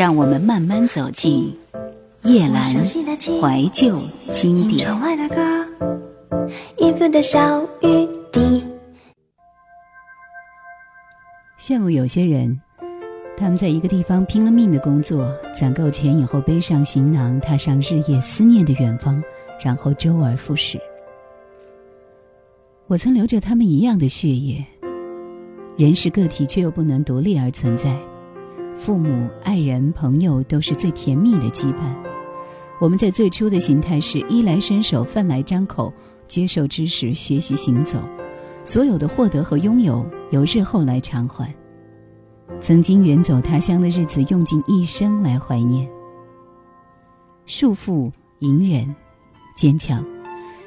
让我们慢慢走进夜阑怀旧经典。羡慕有些人，他们在一个地方拼了命的工作，攒够钱以后背上行囊，踏上日夜思念的远方，然后周而复始。我曾流着他们一样的血液。人是个体，却又不能独立而存在。父母、爱人、朋友都是最甜蜜的羁绊。我们在最初的形态是衣来伸手、饭来张口，接受知识、学习行走，所有的获得和拥有由日后来偿还。曾经远走他乡的日子，用尽一生来怀念。束缚、隐忍、坚强，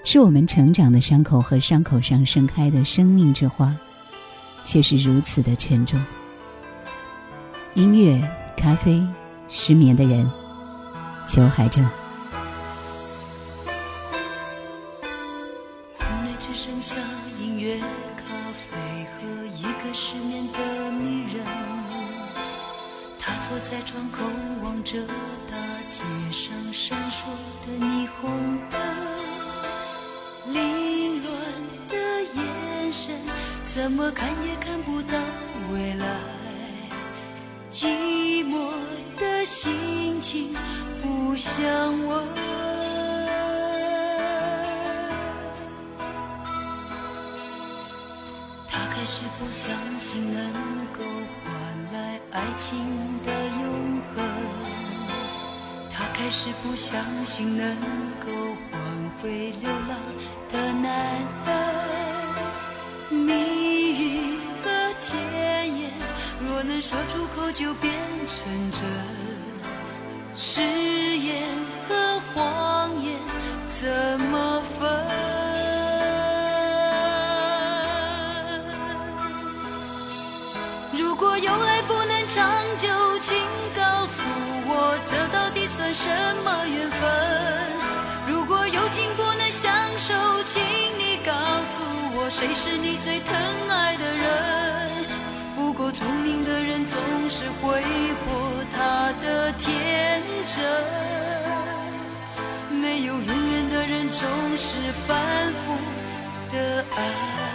是我们成长的伤口和伤口上盛开的生命之花。却是如此的沉重。音乐、咖啡、失眠的人，求海正。开始不相信能够换回流浪的男人。迷。能说出口就变成真，誓言和谎言怎么分？如果有爱不能长久，请告诉我，这到底什么缘分？如果有情不能相守，请你告诉我，谁是你最疼爱的人？不过，聪明的人总是挥霍他的天真，没有永远的人总是反复的爱。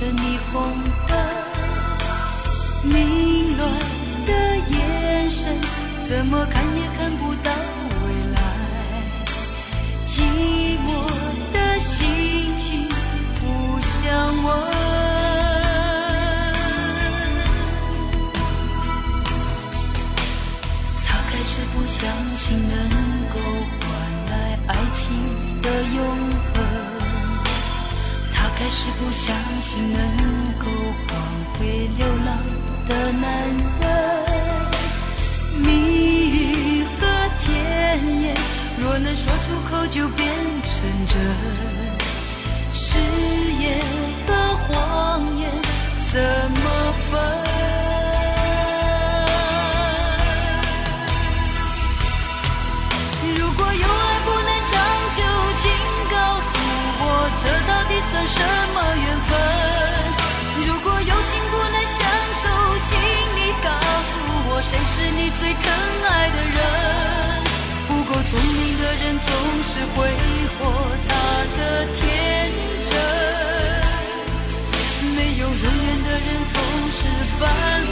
的霓虹灯，凌乱的眼神，怎么看也看不到未来。寂寞的心情不想问，他开始不相信能够换来爱情的永。开始不相信能够返回流浪的男人，蜜语和甜言，若能说出口就变成真，誓言和谎言怎么分？什么缘分？如果有情不能相守，请你告诉我，谁是你最疼爱的人？不够聪明的人总是挥霍他的天真，没有永远的人总是反复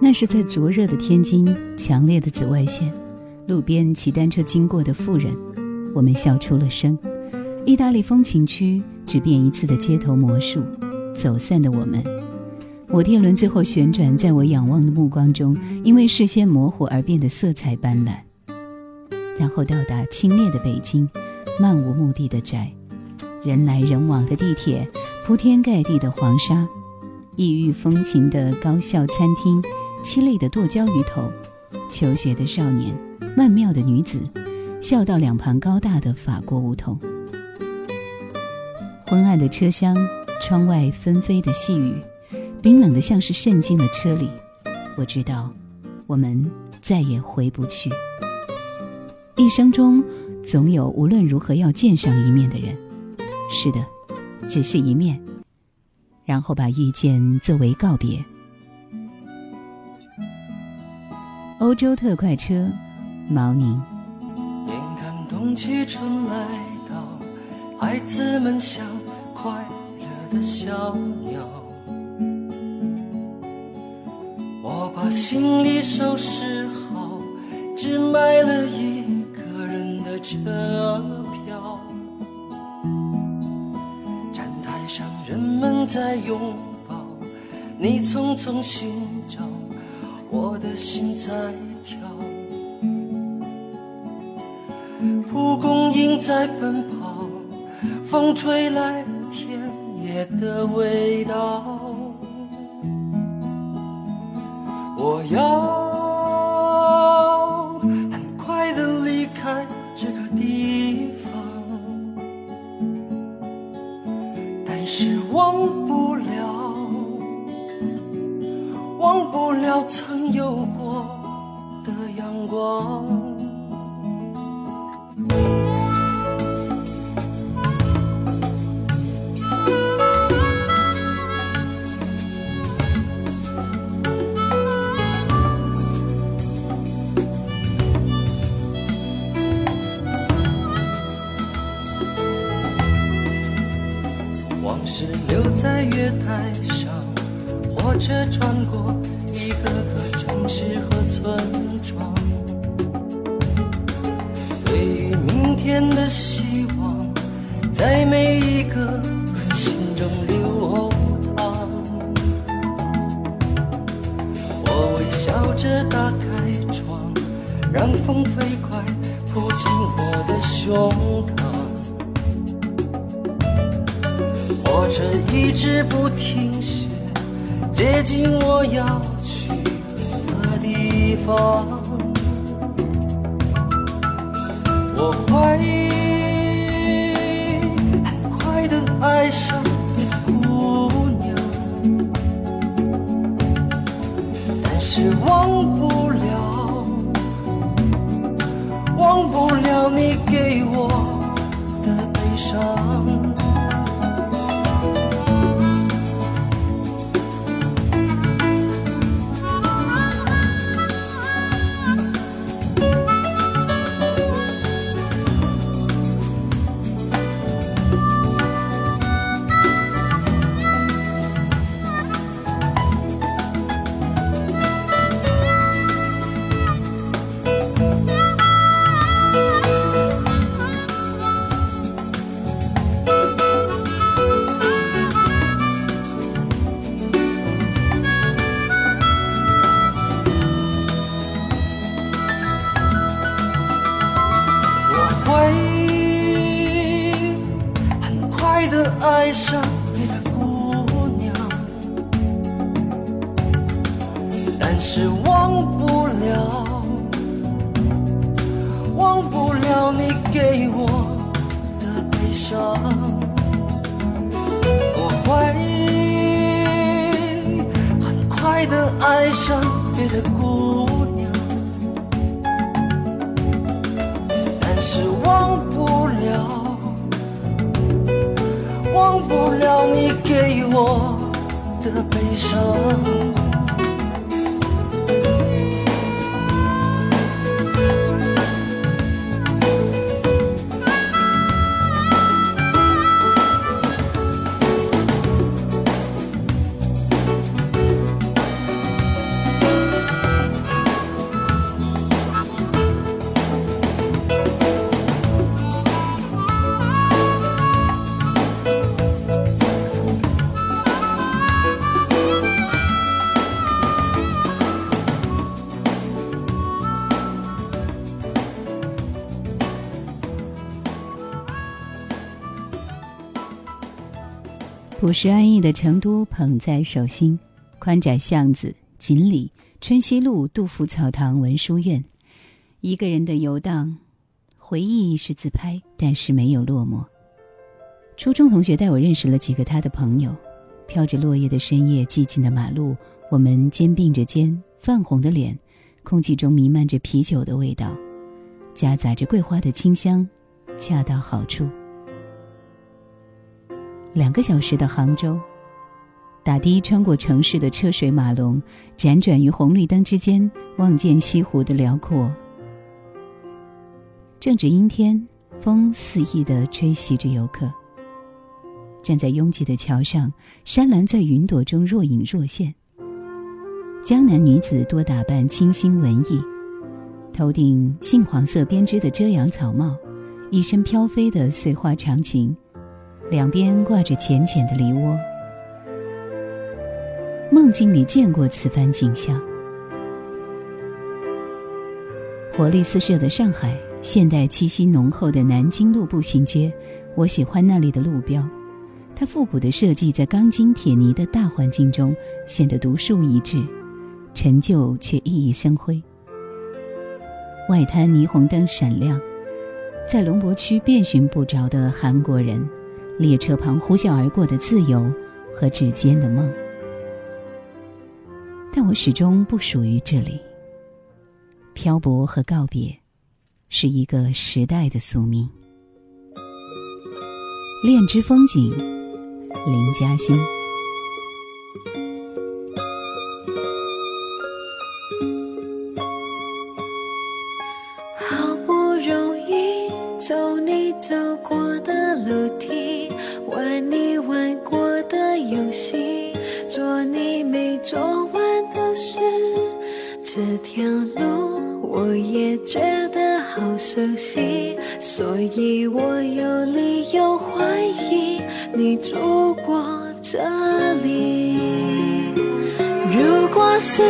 那是在灼热的天津，强烈的紫外线，路边骑单车经过的妇人，我们笑出了声。意大利风情区只变一次的街头魔术，走散的我们。摩天轮最后旋转，在我仰望的目光中，因为视线模糊而变得色彩斑斓。然后到达清冽的北京，漫无目的的宅，人来人往的地铁，铺天盖地的黄沙，异域风情的高校餐厅。凄厉的剁椒鱼头，求学的少年，曼妙的女子，笑道两旁高大的法国梧桐。昏暗的车厢，窗外纷飞的细雨，冰冷的像是渗进了车里。我知道，我们再也回不去。一生中，总有无论如何要见上一面的人。是的，只是一面，然后把遇见作为告别。欧洲特快车，毛宁。眼看冬去春来到，孩子们像快乐的小鸟。我把行李收拾好，只买了一个人的车票。站台上人们在拥抱，你匆匆行。我的心在跳，蒲公英在奔跑，风吹来田野的味道。我要着打开窗，让风飞快扑进我的胸膛。火车一直不停歇。接近我要去的地方，我会很快的爱上是忘不的爱上别的姑娘，但是忘不了。忘不了你给我的悲伤。朴实安逸的成都捧在手心，宽窄巷子、锦里、春熙路、杜甫草堂、文殊院，一个人的游荡，回忆是自拍，但是没有落寞。初中同学带我认识了几个他的朋友，飘着落叶的深夜，寂静的马路，我们肩并着肩，泛红的脸，空气中弥漫着啤酒的味道，夹杂着桂花的清香，恰到好处。两个小时的杭州，打的穿过城市的车水马龙，辗转于红绿灯之间，望见西湖的辽阔。正值阴天，风肆意的吹袭着游客。站在拥挤的桥上，山岚在云朵中若隐若现。江南女子多打扮清新文艺，头顶杏黄色编织的遮阳草帽，一身飘飞的碎花长裙。两边挂着浅浅的梨窝，梦境里见过此番景象。活力四射的上海，现代气息浓厚的南京路步行街，我喜欢那里的路标，它复古的设计在钢筋铁泥的大环境中显得独树一帜，陈旧却熠熠生辉。外滩霓虹灯闪亮，在龙博区遍寻不着的韩国人。列车旁呼啸而过的自由和指尖的梦，但我始终不属于这里。漂泊和告别，是一个时代的宿命。恋之风景，林嘉欣。熟悉，所以我有理由怀疑你住过这里。如果思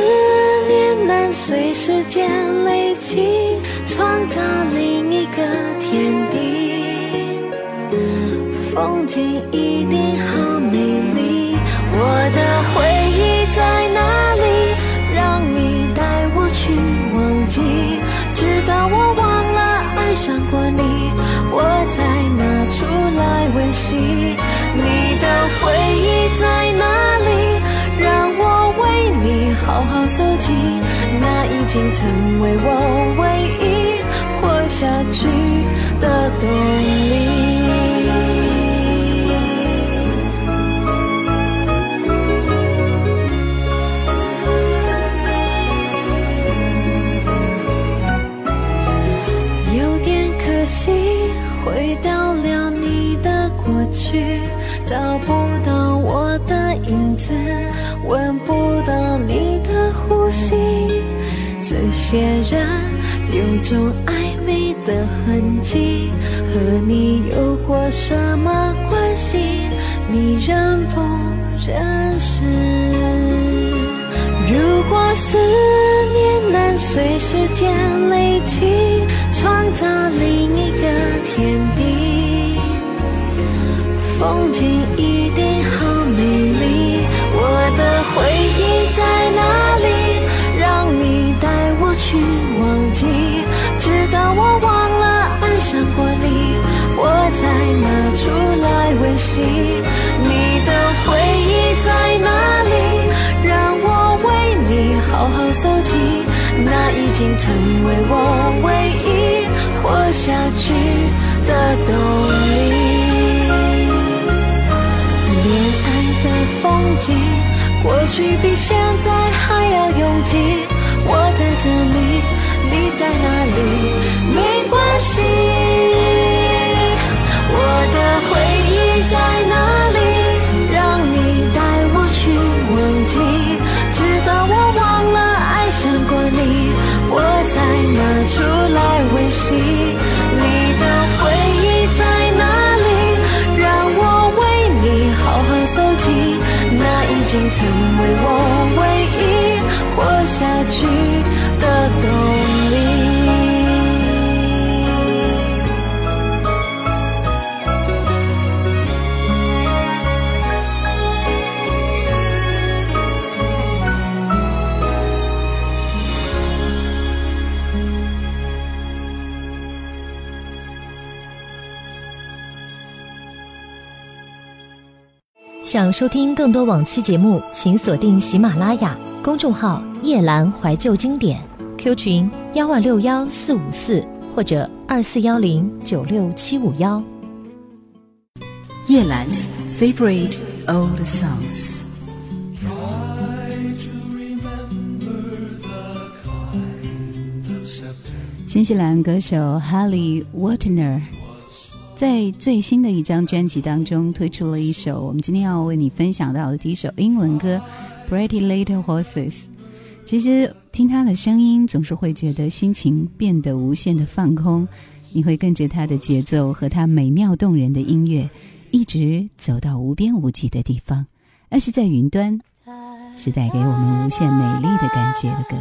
念能随时间累积，创造另一个天地。风景一定好想过你，我才拿出来温习。你的回忆在哪里？让我为你好好搜集，那已经成为我唯一活下去的动力。影子，闻不到你的呼吸，这些人有种暧昧的痕迹，和你有过什么关系？你认不认识？如果思念能随时间累积，创造另一个天地。风景经成为我唯一活下去的动力。恋爱的风景，过去比现在还要拥挤。我在这里，你在哪里？没关系。想收听更多往期节目，请锁定喜马拉雅公众号“夜兰怀旧经典 ”，Q 群幺二六幺四五四或者二四幺零九六七五幺。叶兰 favorite old songs。新西兰歌手 Haley Watner 在最新的一张专辑当中推出了一首我们今天要为你分享到的第一首英文歌《Pretty Little Horses》。其实听他的声音，总是会觉得心情变得无限的放空，你会跟着他的节奏和他美妙动人的音乐，一直走到无边无际的地方。那是在云端，是带给我们无限美丽的感觉的歌。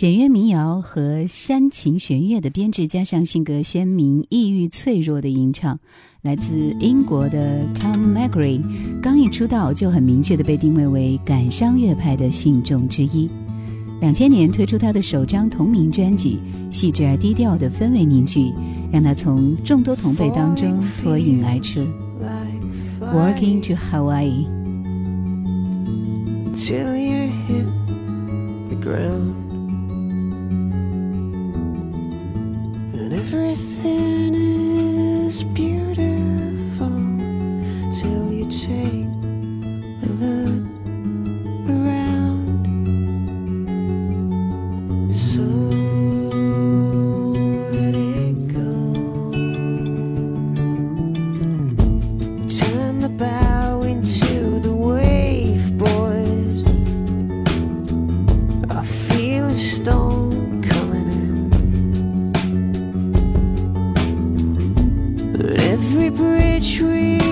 简约民谣和煽情弦乐的编制，加上性格鲜明、抑郁脆弱的吟唱，来自英国的 Tom m c g r a y 刚一出道就很明确的被定位为感伤乐派的信众之一。两千年推出他的首张同名专辑，细致而低调的氛围凝聚，让他从众多同辈当中脱颖而出。Working to Hawaii。Everything is beautiful till you take a look. rich, rich.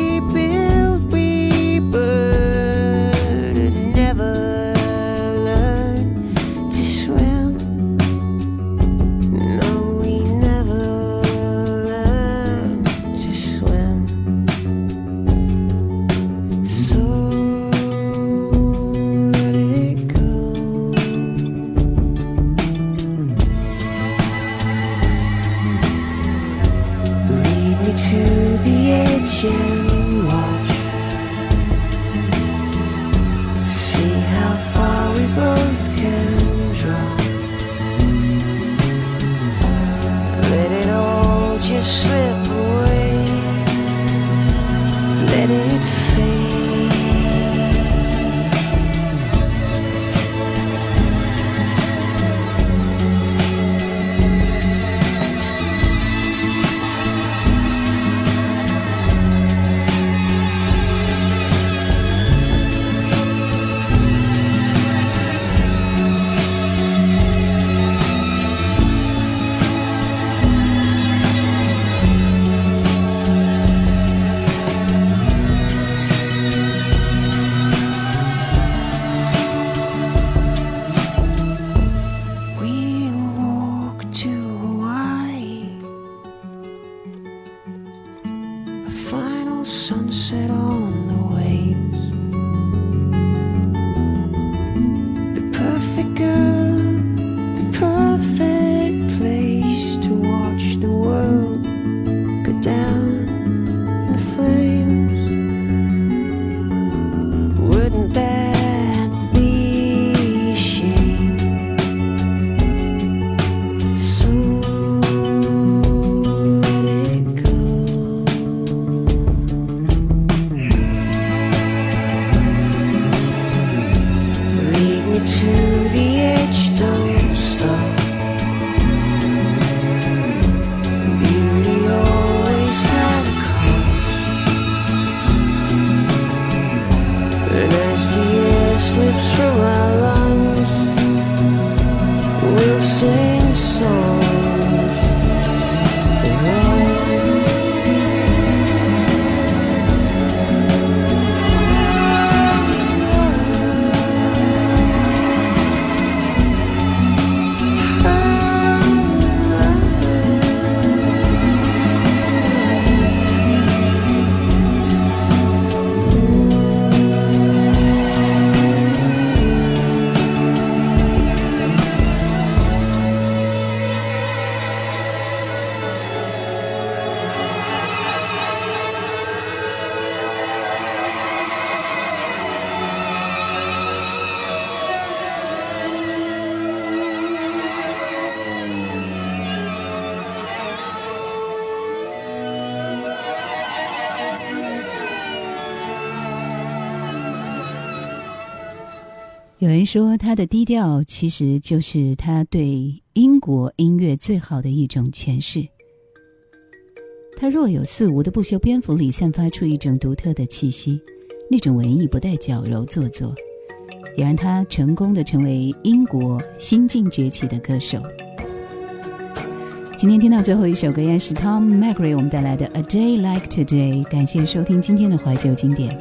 有人说，他的低调其实就是他对英国音乐最好的一种诠释。他若有似无的不修边幅里散发出一种独特的气息，那种文艺不带矫揉做作，也让他成功的成为英国新晋崛起的歌手。今天听到最后一首歌，也是 Tom McRae 为我们带来的《A Day Like Today》。感谢收听今天的怀旧经典，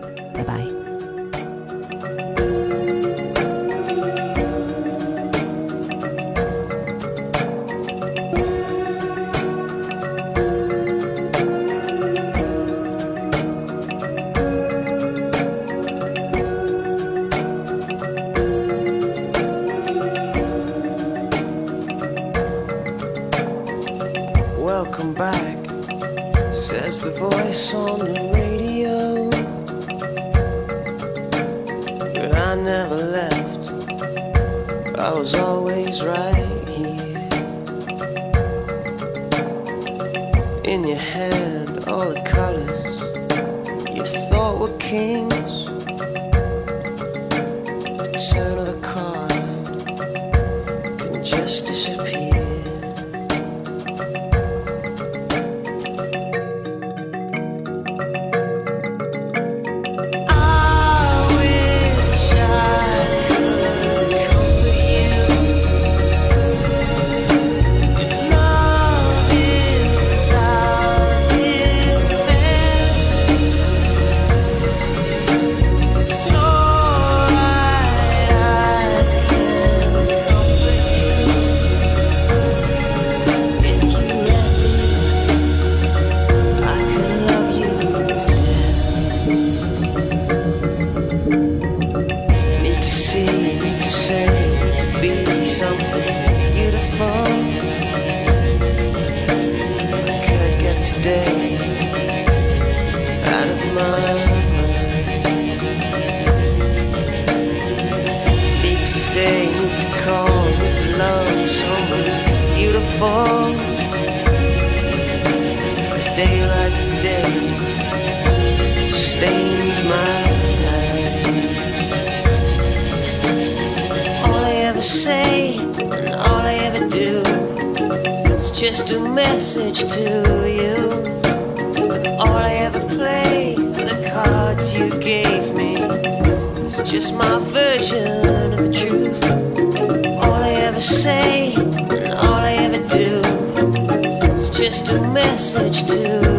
all the colors you thought were kings. The turn of a. day out of my mind. Need to say, need to call, need to love someone beautiful. Just a message to you. All I ever play, the cards you gave me, is just my version of the truth. All I ever say and all I ever do is just a message to